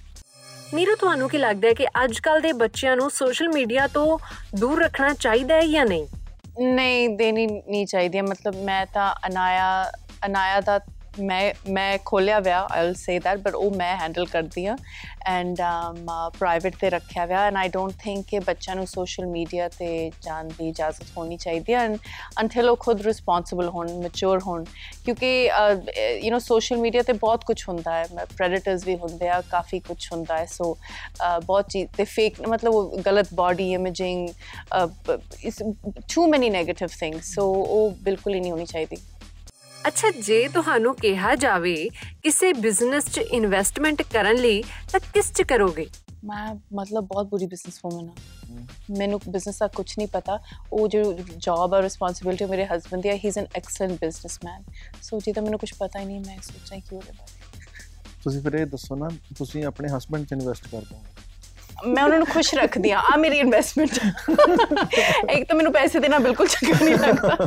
ਨੀਰੂ ਤੁਹਾਨੂੰ ਕੀ ਲੱਗਦਾ ਹੈ ਕਿ ਅੱਜ ਕੱਲ ਦੇ ਬੱਚਿਆਂ ਨੂੰ ਸੋਸ਼ਲ ਮੀਡੀਆ ਤੋਂ ਦੂਰ ਰੱਖਣਾ ਚਾਹੀਦਾ ਹੈ ਜਾਂ ਨਹੀਂ? ਨਹੀਂ ਦੇਣੀ ਨਹੀਂ ਚਾਹੀਦੀ। ਮਤਲਬ ਮੈਂ ਤਾਂ ਅਨਾਇਆ ਅਨਾਇਆ ਦਾ ਮੈਂ ਮੈਂ ਖੋਲਿਆ ਵਿਆ I will say that but ਉਹ ਮੈਂ ਹੈਂਡਲ ਕਰਦੀ ਆ ਐਂਡ ਪ੍ਰਾਈਵੇਟ ਤੇ ਰੱਖਿਆ ਵਿਆ ਐਂਡ ਆਈ ਡੋਨਟ ਥਿੰਕ ਕਿ ਬੱਚਿਆਂ ਨੂੰ ਸੋਸ਼ਲ ਮੀਡੀਆ ਤੇ ਜਾਣ ਦੀ ਇਜਾਜ਼ਤ ਹੋਣੀ ਚਾਹੀਦੀ ਐਂਡ ਅੰਟਿਲ ਉਹ ਖੁਦ ਰਿਸਪੌਂਸਿਬਲ ਹੋਣ ਮੈਚੁਰ ਹੋਣ ਕਿਉਂਕਿ ਯੂ نو ਸੋਸ਼ਲ ਮੀਡੀਆ ਤੇ ਬਹੁਤ ਕੁਝ ਹੁੰਦਾ ਹੈ ਪ੍ਰੈਡੇਟਰਸ ਵੀ ਹੁੰਦੇ ਆ, ਕਾਫੀ ਕੁਝ ਹੁੰਦਾ ਹੈ ਸੋ ਬਹੁਤ ਚੀਜ਼ ਤੇ ਫੇਕ ਮਤਲਬ ਉਹ ਗਲਤ body imaging is too many negative things so ਉਹ ਬਿਲਕੁਲ ਹੀ ਨਹੀਂ ਹੋਣੀ ਚਾਹੀਦੀ। ਅੱਛਾ ਜੇ ਤੁਹਾਨੂੰ ਕਿਹਾ ਜਾਵੇ ਕਿਸੇ ਬਿਜ਼ਨਸ 'ਚ ਇਨਵੈਸਟਮੈਂਟ ਕਰਨ ਲਈ ਤਾਂ ਕਿਸ 'ਚ ਕਰੋਗੇ? ਮੈਂ ਮਤਲਬ ਬਹੁਤ ਬੁਰੀ ਬਿਜ਼ਨਸਵੂਮਨ ਹਾਂ। ਮੈਨੂੰ ਬਿਜ਼ਨਸ ਦਾ ਕੁਝ ਨਹੀਂ ਪਤਾ। ਉਹ ਜੋ ਜੌਬ ਆ ਰਿਸਪੌਂਸਿਬਿਲਟੀ ਮੇਰੇ ਹਸਬੰਡ ਦੀ ਹੈ he is an excellent businessman so ਜੇ ਤਾਂ ਮੈਨੂੰ ਕੁਝ ਪਤਾ ਹੀ ਨਹੀਂ। ਮੈਂ ਸੋਚਾਂ ਕਿ ਉਹਦੇ ਬਾਰੇ। ਤੁਸੀਂ ਫਿਰ ਇਹ ਦੱਸੋ ਨਾ ਤੁਸੀਂ ਆਪਣੇ ਹਸਬੰਡ 'ਚ ਇਨਵੈਸਟ ਕਰ ਦੋ ਮੈਂ ਉਹਨਾਂ ਨੂੰ ਖੁਸ਼ ਰੱਖਦੀ ਆ ਆ ਮੇਰੀ ਇਨਵੈਸਟਮੈਂਟ ਇੱਕ ਤਾਂ ਮੈਨੂੰ ਪੈਸੇ ਦੇਣਾ ਬਿਲਕੁਲ ਚੰਗਾ ਨਹੀਂ ਲੱਗਦਾ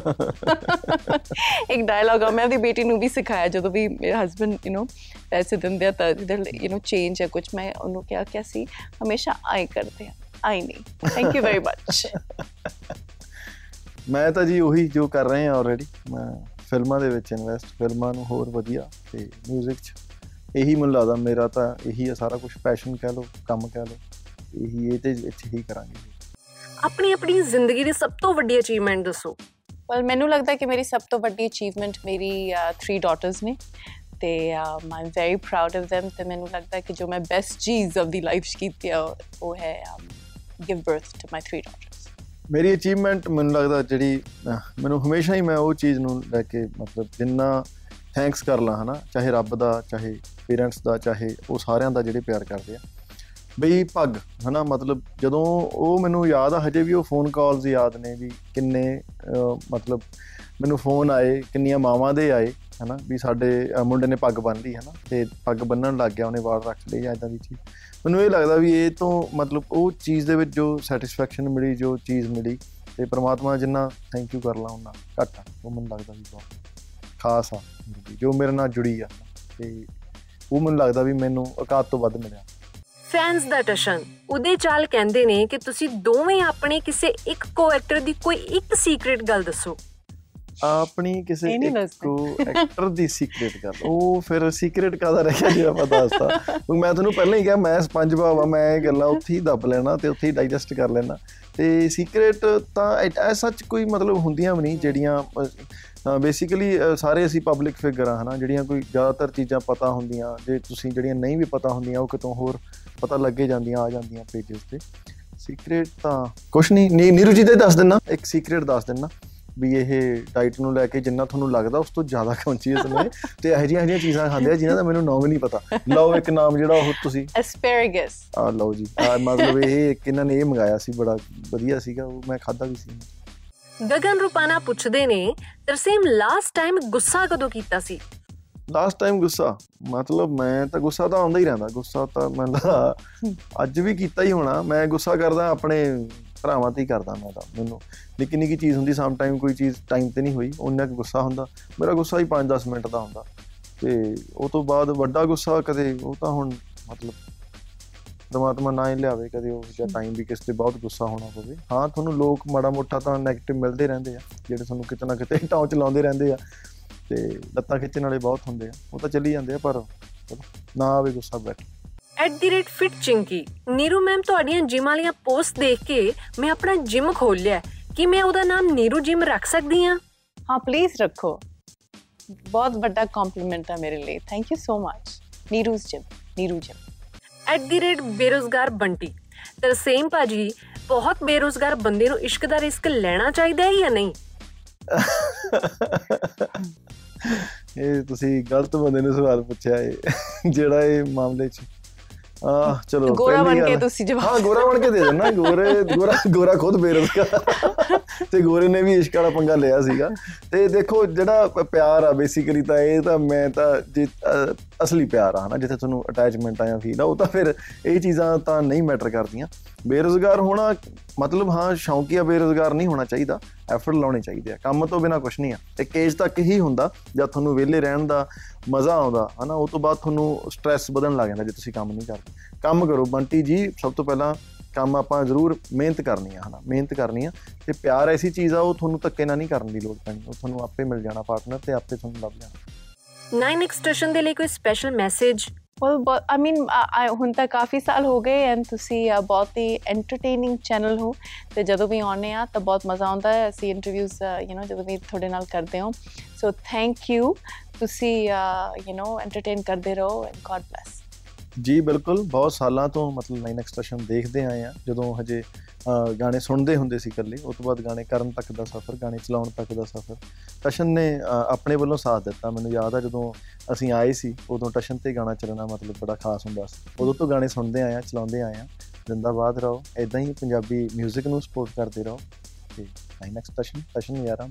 ਇੱਕ ਡਾਇਲੌਗ ਆ ਮੈਂ ਆਪਣੀ ਬੇਟੀ ਨੂੰ ਵੀ ਸਿਖਾਇਆ ਜਦੋਂ ਵੀ ਮੇਰੇ ਹਸਬੰਡ ਯੂ نو ਪੈਸੇ ਦਿੰਦੇ ਆ ਤਾਂ ਯੂ نو ਚੇਂਜ ਹੈ ਕੁਝ ਮੈਂ ਉਹਨੂੰ ਕਿਹਾ ਕਿ ਅਸੀਂ ਹਮੇਸ਼ਾ ਆਈ ਕਰਦੇ ਆ ਆਈ ਨਹੀਂ ਥੈਂਕ ਯੂ ਵੈਰੀ ਮੱਚ ਮੈਂ ਤਾਂ ਜੀ ਉਹੀ ਜੋ ਕਰ ਰਹੇ ਆ ਆਲਰੇਡੀ ਮੈਂ ਫਿਲਮਾਂ ਦੇ ਵਿੱਚ ਇਨਵੈਸਟ ਫਿਲਮਾਂ ਨੂੰ ਹੋਰ ਵਧੀਆ ਤੇ 뮤직 'ਚ ਇਹੀ ਮੈਨੂੰ ਲੱਗਦਾ ਮੇਰਾ ਤਾਂ ਇਹੀ ਆ ਸਾਰਾ ਕੁਝ ਪੈਸ਼ਨ ਕਹਿ ਲਓ ਕੰਮ ਕਹਿ ਲਓ ਇਹੀ ਇਹ ਤੇ ਵਿੱਚ ਹੀ ਕਰਾਂਗੇ। ਆਪਣੀ ਆਪਣੀ ਜ਼ਿੰਦਗੀ ਦੀ ਸਭ ਤੋਂ ਵੱਡੀ ਅਚੀਵਮੈਂਟ ਦੱਸੋ। ਵੈਲ ਮੈਨੂੰ ਲੱਗਦਾ ਕਿ ਮੇਰੀ ਸਭ ਤੋਂ ਵੱਡੀ ਅਚੀਵਮੈਂਟ ਮੇਰੀ 3 ਡਾਟਰਸ ਨੇ। ਤੇ am very proud of them ਤੇ ਮੈਨੂੰ ਲੱਗਦਾ ਕਿ ਜੋ ਮੈਂ ਬੈਸਟ ਚੀਜ਼ ਆਫ ਦੀ ਲਾਈਫ ਕੀਤੀ ਆ ਉਹ ਹੈ give birth to my 3 daughters ਮੇਰੀ ਅਚੀਵਮੈਂਟ ਮੈਨੂੰ ਲੱਗਦਾ ਜਿਹੜੀ ਮੈਨੂੰ ਹਮੇਸ਼ਾ ਹੀ ਮੈਂ ਉਹ ਚੀਜ਼ ਨੂੰ ਲੈ ਕੇ ਮਤਲਬ ਜਿੰਨਾ ਥੈਂਕਸ ਕਰ ਲਾਂ ਹਨਾ ਚਾਹੇ ਰੱਬ ਦਾ ਚਾਹੇ ਪੇਰੈਂਟਸ ਦਾ ਚਾਹੇ ਉਹ ਸਾਰਿਆਂ ਦਾ ਜਿਹੜੇ ਪਿਆਰ ਕਰਦੇ ਆ। ਬਈ ਪੱਗ ਹਨਾ ਮਤਲਬ ਜਦੋਂ ਉਹ ਮੈਨੂੰ ਯਾਦ ਆ ਹਜੇ ਵੀ ਉਹ ਫੋਨ ਕਾਲਸ ਯਾਦ ਨੇ ਵੀ ਕਿੰਨੇ ਅਹ, ਮਤਲਬ ਮੈਨੂੰ ਫੋਨ ਆਏ ਕਿੰਨੀਆਂ ਮਾਵਾਂ ਦੇ ਆਏ ਹਨਾ ਵੀ ਸਾਡੇ ਅਹ, ਮੁੰਡੇ ਨੇ ਪੱਗ ਬੰਨ ਲਈ ਹਨਾ ਤੇ ਪੱਗ ਬੰਨਣ ਲੱਗ ਗਿਆ ਉਹਨੇ ਵਾਲ ਰੱਖ ਲਏ ਜਾਂ ਇਦਾਂ ਦੀ ਚੀਜ਼। ਮੈਨੂੰ ਇਹ ਲੱਗਦਾ ਵੀ ਇਹ ਤੋਂ ਮਤਲਬ ਉਹ ਚੀਜ਼ ਦੇ ਵਿੱਚ ਜੋ ਸੈਟੀਸਫੈਕਸ਼ਨ ਮਿਲੀ ਜੋ ਚੀਜ਼ ਮਿਲੀ ਤੇ ਪ੍ਰਮਾਤਮਾ ਜਿੰਨਾ ਥੈਂਕ ਯੂ ਕਰ ਲਾ ਉਹਨਾਂ ਘੱਟ ਆ ਉਹ ਮੈਨੂੰ ਲੱਗਦਾ ਵੀ ਬਹੁਤ ਖਾਸ ਆ ਜ਼ਿੰਦਗੀ, ਜੋ ਮੇਰੇ ਨਾਲ ਜੁੜੀ ਆ ਤੇ ਉਹ ਮੈਨੂੰ ਲੱਗਦਾ ਵੀ ਮੈਨੂੰ ਔਕਾਤ ਤੋਂ ਵੱਧ ਮਿਲਿਆ। ਫੈਨਸ ਦਾ ਟਸ਼ਨ। ਉਦੇ ਚਾਲ ਕਹਿੰਦੇ ਨੇ ਕਿ ਤੁਸੀਂ ਦੋਵੇਂ ਆਪਣੇ ਕਿਸੇ ਇੱਕ ਕੋ ਐਕਟਰ ਦੀ ਕੋਈ ਇੱਕ ਸੀਕ੍ਰੀਟ ਗੱਲ ਦੱਸੋ। ਆਪਣੀ ਕਿਸੇ ਇੱਕ ਦੱਸਦੇ। ਐਕਟਰ ਦੀ ਸੀਕ੍ਰੀਟ ਗੱਲ। ਉਹ ਫਿਰ ਸੀਕ੍ਰੀਟ ਕਾਦਾ ਰਹਿ ਗਿਆ ਜੇ ਆਪਾਂ ਦੱਸਤਾ। ਕਿਉਂਕਿ ਮੈਂ ਤੁਹਾਨੂੰ ਪਹਿਲਾਂ ਹੀ ਕਿਹਾ ਮੈਂ ਸਪੰਜ ਆ ਮੈਂ ਇਹ ਗੱਲਾਂ ਉੱਥੇ ਹੀ ਦੱਬ ਲੈਣਾ ਤੇ ਉੱਥੇ ਹੀ ਡਾਈਜੈਸਟ ਕਰ ਲੈਣਾ। ਤੇ ਸੀਕ੍ਰੀਟ ਤਾਂ ਐਸ ਸੱਚ ਕੋਈ ਮਤਲਬ ਹੁੰਦੀਆਂ ਵੀ ਨਹੀਂ ਜਿਹੜੀਆਂ ਬੇਸਿਕਲੀ ਸਾਰੇ ਅਸੀਂ ਪਬਲਿਕ ਫਿਗਰ ਆ ਹਨਾ ਜਿਹੜੀਆਂ ਕੋਈ ਜ਼ਿਆਦਾਤਰ ਚੀਜ਼ਾਂ ਪਤਾ ਹੁੰਦੀਆਂ ਜੇ ਤੁਸੀਂ ਜਿਹੜੀਆਂ ਨਹੀਂ ਵੀ ਪਤਾ ਹੁੰਦੀਆਂ ਉਹ ਕਿਤੋਂ ਹੋਰ ਪਤਾ ਲੱਗੇ ਜਾਂਦੀਆਂ ਆ ਜਾਂਦੀਆਂ ਪੇजेस ਤੇ। ਸੀਕ੍ਰੀਟ ਤਾਂ ਕੁਛ ਨਹੀਂ ਨੀਰੂ ਜੀ ਦੇ ਦੱਸ ਦਿੰਨਾ ਇੱਕ ਸੀਕ੍ਰੀਟ ਦੱਸ ਦਿੰਨਾ ਵੀ ਇਹ ਡਾਈਟ ਨੂੰ ਲੈ ਕੇ ਜਿੰਨਾ ਤੁਹਾਨੂੰ ਲੱਗਦਾ ਉਸ ਤੋਂ ਜ਼ਿਆਦਾ ਕੌਨਸ਼ੀਅਸ ਨੇ ਤੇ ਇਹੋ ਜਿਹੀਆਂ ਜਿਹੀਆਂ ਚੀਜ਼ਾਂ ਖਾਂਦੇ ਆ ਜਿਨ੍ਹਾਂ ਦਾ ਮੈਨੂੰ ਨਾਮ ਹੀ ਨਹੀਂ ਪਤਾ। ਲਓ ਇੱਕ ਨਾਮ ਜਿਹੜਾ ਉਹ ਤੁਸੀਂ ਐਸਪੈਰਾਗਸ ਆ ਲਓ ਜੀ ਆ ਮਤਲਬ ਇਹ ਇੱਕ ਇਹਨਾਂ ਨੇ ਇਹ ਮੰਗਾਇਆ ਸੀ ਬੜਾ ਵਧੀਆ ਸੀਗਾ ਉਹ ਮੈਂ ਖਾਦਾ ਵੀ ਸੀ। ਗਗਨ ਰੂਪਾਨਾ ਪੁੱਛਦੇ ਨੇ ਤਰਸੇਮ ਲਾਸਟ ਟਾਈਮ ਗੁੱਸਾ ਕਦੋਂ ਕੀਤਾ ਸੀ? ਲਾਸਟ ਟਾਈਮ ਗੁੱਸਾ? ਮਤਲਬ ਮੈਂ ਤਾਂ ਗੁੱਸਾ ਤਾਂ ਆਉਂਦਾ ਹੀ ਰਹਿੰਦਾ। ਗੁੱਸਾ ਤਾਂ ਮੈਂ ਤਾਂ ਅੱਜ ਵੀ ਕੀਤਾ ਹੀ ਹੋਣਾ। ਮੈਂ ਗੁੱਸਾ ਕਰਦਾ, ਆਪਣੇ ਭਰਾਵਾਂ ਤੇ ਹੀ ਕਰਦਾ ਮੈਂ ਤਾਂ, ਮੈਨੂੰ। ਨਿੱਕੀ ਨਿੱਕੀ ਚੀਜ਼ ਹੁੰਦੀ ਸਮ ਟਾਈਮ ਕੋਈ ਚੀਜ਼ ਟਾਈਮ ਤੇ ਨਹੀਂ ਹੋਈ ਉਹਨਾਂ ਕੁ ਗੁੱਸਾ ਹੁੰਦਾ। ਮੇਰਾ ਗੁੱਸਾ ਹੀ 5-10 ਮਿੰਟ ਦਾ ਹੁੰਦਾ। ਤੇ ਉਹ ਤੋਂ ਬਾਅਦ ਵੱਡਾ ਗੁੱਸਾ ਕਦੇ, ਉਹ ਤਾਂ ਹੁਣ ਮਤਲਬ ਪਰਮਾਤਮਾ ਨਾ ਹੀ ਲਿਆਵੇ ਕਦੇ ਉਹ ਜਿਹਾ ਟਾਈਮ ਵੀ ਕਿਸੇ ਤੇ ਬਹੁਤ ਗੁੱਸਾ ਹੋਣਾ ਪਵੇ। ਹਾਂ ਤੁਹਾਨੂੰ ਲੋਕ ਮਾੜਾ ਮੋਟਾ ਤਾਂ 네ਗੇਟਿਵ ਮਿਲਦੇ ਰਹਿੰਦੇ ਆ ਜਿਹੜੇ ਤੁਹਾਨੂੰ ਕਿਤੇ ਨਾ ਕਿਤੇ ਟਾਉ ਚਲਾਉਂਦੇ ਰਹਿੰਦੇ ਆ ਤੇ ਲੱਤਾਂ ਖਿੱਚਣ ਵਾਲੇ ਬਹੁਤ ਹੁੰਦੇ ਆ। ਉਹ ਤਾਂ ਚੱਲੀ ਜਾਂਦੇ ਆ ਪਰ ਨਾ ਆਵੇ ਗੁੱਸਾ ਬੈਠ। At the rate fit Chinki Neeru ma'am ਤੁਹਾਡੀਆਂ ਜਿਮ ਵਾਲੀਆਂ ਪੋਸਟ ਦੇਖ ਕੇ ਮੈਂ ਆਪਣਾ ਜਿਮ ਖੋਲ ਲਿਆ। ਕੀ ਮੈਂ ਉਹਦਾ ਨਾਮ ਨੀਰੂ ਜਿਮ ਰੱਖ ਸਕਦੀ ਹਾਂ? ਹਾਂ ਪਲੀਜ਼ ਰੱਖੋ। ਬਹੁਤ ਵੱਡਾ ਕੰਪਲੀਮੈਂਟ ਹੈ ਮੇਰੇ ਲਈ। Thank you so much Neeru's gym Neeru gym ਬੇਰੋਜ਼ਗਾਰ Bunty. Tarsem ਭਾਜੀ, ਬਹੁਤ ਬੇਰੋਜ਼ਗਾਰ ਬੰਦੇ ਨੂੰ ਇਸ਼ਕ ਦਾ ਰਿਸਕ ਲੈਣਾ ਚਾਹੀਦਾ ਹੈ ਜਾਂ ਨਹੀਂ? ਇਹ ਤੁਸੀਂ ਗਲਤ ਬੰਦੇ ਨੂੰ ਸਵਾਲ ਪੁੱਛਿਆ ਇਹ, ਜਿਹੜਾ ਇਹ ਮਾਮਲੇ 'ਚ। ਆਹ ਚਲੋ ਗੋਰਾ ਬਣ ਕੇ ਤੁਸੀਂ ਜਵਾਬ ਹਾਂ ਗੋਰਾ ਬਣ ਕੇ ਦੇ ਦੇਣਾ ਗੋਰੇ ਗੋਰਾ ਗੋਰਾ ਖੁਦ ਬੇਰੁਜ਼ਗਾਰ ਤੇ ਗੋਰੇ ਨੇ ਵੀ ਇਸ਼ਕ ਵਾਲਾ ਪੰਗਾ ਲਿਆ ਸੀਗਾ। ਤੇ ਦੇਖੋ ਜਿਹੜਾ ਪਿਆਰ ਆ ਬੇਸਿਕਲੀ ਤਾਂ ਇਹ ਤਾਂ ਮੈਂ ਤਾਂ ਜੇ ਅਸਲੀ ਪਿਆਰ ਆ ਹਨਾ ਜਿੱਥੇ ਤੁਹਾਨੂੰ ਅਟੈਚਮੈਂਟ ਆ ਜਾਂ ਫੀਲ ਆ ਉਹ ਤਾਂ ਫਿਰ ਇਹ ਚੀਜ਼ਾਂ ਤਾਂ ਨਹੀਂ ਮੈਟਰ ਕਰਦੀਆਂ। ਬੇਰੁਜ਼ਗਾਰ ਹੋਣਾ ਮਤਲਬ ਹਾਂ ਸ਼ੌਂਕੀਆ ਬੇਰੁਜ਼ਗਾਰ ਨਹੀਂ ਹੋਣਾ ਚਾਹੀਦਾ। ਐਫਰਟ ਲਾਉਣੇ ਚਾਹੀਦੇ ਆ। ਕੰਮ ਤੋਂ ਬਿਨਾ ਕੁਝ ਨਹੀਂ ਆ। ਇੱਕ ਏਜ ਤੱਕ ਹੀ ਹੁੰਦਾ, ਜਦ ਤੁਹਾਨੂੰ ਵਿਹਲੇ ਰਹਿਣ ਦਾ ਮਜ਼ਾ ਆਉਂਦਾ, ਹਨਾ, ਉਹ ਤੋਂ ਬਾਅਦ ਤੁਹਾਨੂੰ ਸਟ੍ਰੈਸ ਵਧਣ ਲੱਗ ਜਾਂਦਾ ਜੇ ਤੁਸੀਂ ਕੰਮ ਨਹੀਂ ਕਰਦੇ। ਕੰਮ ਕਰੋ। ਬੰਟੀ ਜੀ, ਸਭ ਤੋਂ ਪਹਿਲਾਂ ਕੰਮ ਆਪਾਂ ਜ਼ਰੂਰ ਮਿਹਨਤ ਕਰਨੀ ਆ, ਹਨਾ, ਮਿਹਨਤ ਕਰਨੀ ਆ। ਤੇ ਪਿਆਰ ਐਸੀ ਚੀਜ਼ ਆ, ਉਹ ਤੁਹਾਨੂੰ ਧੱਕੇ ਨਾਲ ਨਹੀਂ ਕਰਨ ਦੀ ਲੋੜ ਪੈਣੀ। ਉਹ ਤੁਹਾਨੂੰ ਆਪੇ ਮਿਲ ਜਾਣਾ ਪਾਰਟਨਰ ਤੇ ਆਪੇ ਤੁਹਾਨੂੰ ਲੱਭ ਜਾਣਾ। 9 ਸਟੇਸ਼ਨ ਦੇ ਲਈ ਕੋਈ special message well I mean ਹੁਣ ਤਾਂ ਕਾਫੀ ਸਾਲ ਹੋ ਗਏ ਐਂਡ ਤੁਸੀਂ uh, ਬਹੁਤ ਹੀ ਐਂਟਰਟੇਨਿੰਗ ਚੈਨਲ ਹੋ ਤੇ ਜਦੋਂ ਵੀ ਆਉਂਦੇ ਆ ਤਾਂ ਬਹੁਤ ਮਜ਼ਾ ਆਉਂਦਾ ਹੈ ਅਸੀਂ ਇੰਟਰਵਿਊਜ਼ ਯੂ نو ਜਦੋਂ ਵੀ ਤੁਹਾਡੇ ਨਾਲ ਕਰਦੇ ਹਾਂ ਸੋ ਥੈਂਕ ਯੂ ਤੁਸੀਂ ਯੂ نو ਐਂਟਰਟੇਨ ਕਰਦੇ ਰਹੋ ਐਂਡ ਗੋਡ ਬlesਸ ਜੀ ਬਿਲਕੁਲ। ਬਹੁਤ ਸਾਲਾਂ ਤੋਂ ਮਤਲਬ ਲਾਈਨ ਐਕਸਟ੍ਰੈਸ਼ਨ ਦੇਖਦੇ ਆਏ ਆ ਜਦੋਂ ਹਜੇ ਅਹ, ਗਾਣੇ ਸੁਣਦੇ ਹੁੰਦੇ ਸੀ ਇਕੱਲੇ ਉਸ ਤੋਂ ਬਾਅਦ ਗਾਣੇ ਕਰਨ ਤੱਕ ਦਾ ਸਫ਼ਰ ਗਾਣੇ ਚਲਾਉਣ ਤੱਕ ਦਾ ਸਫ਼ਰ। ਟਸ਼ਨ ਨੇ ਅਹ, ਆਪਣੇ ਵੱਲੋਂ ਸਾਥ ਦਿੱਤਾ। ਮੈਨੂੰ ਯਾਦ ਆ ਜਦੋਂ ਅਸੀਂ ਆਏ ਸੀ ਉਦੋਂ ਟਸ਼ਨ ਤੇ ਗਾਣਾ ਚੱਲਣਾ ਮਤਲਬ ਬੜਾ ਖਾਸ ਹੁੰਦਾ ਸੀ। ਉਦੋਂ ਤੋਂ ਗਾਣੇ ਸੁਣਦੇ ਆਏ ਆ ਚਲਾਉਂਦੇ ਆਏ ਆ ਜ਼ਿੰਦਾਬਾਦ ਰਹੋ। ਐਦਾਂ ਹੀ ਪੰਜਾਬੀ 뮤직 ਨੂੰ ਸਪੋਰਟ ਕਰਦੇ ਰਹੋ। ਤੇ ਲਾਈਨ ਐਕਸਟ੍ਰੈਸ਼ਨ ਟਸ਼ਨ ਯਾਰਾਂ।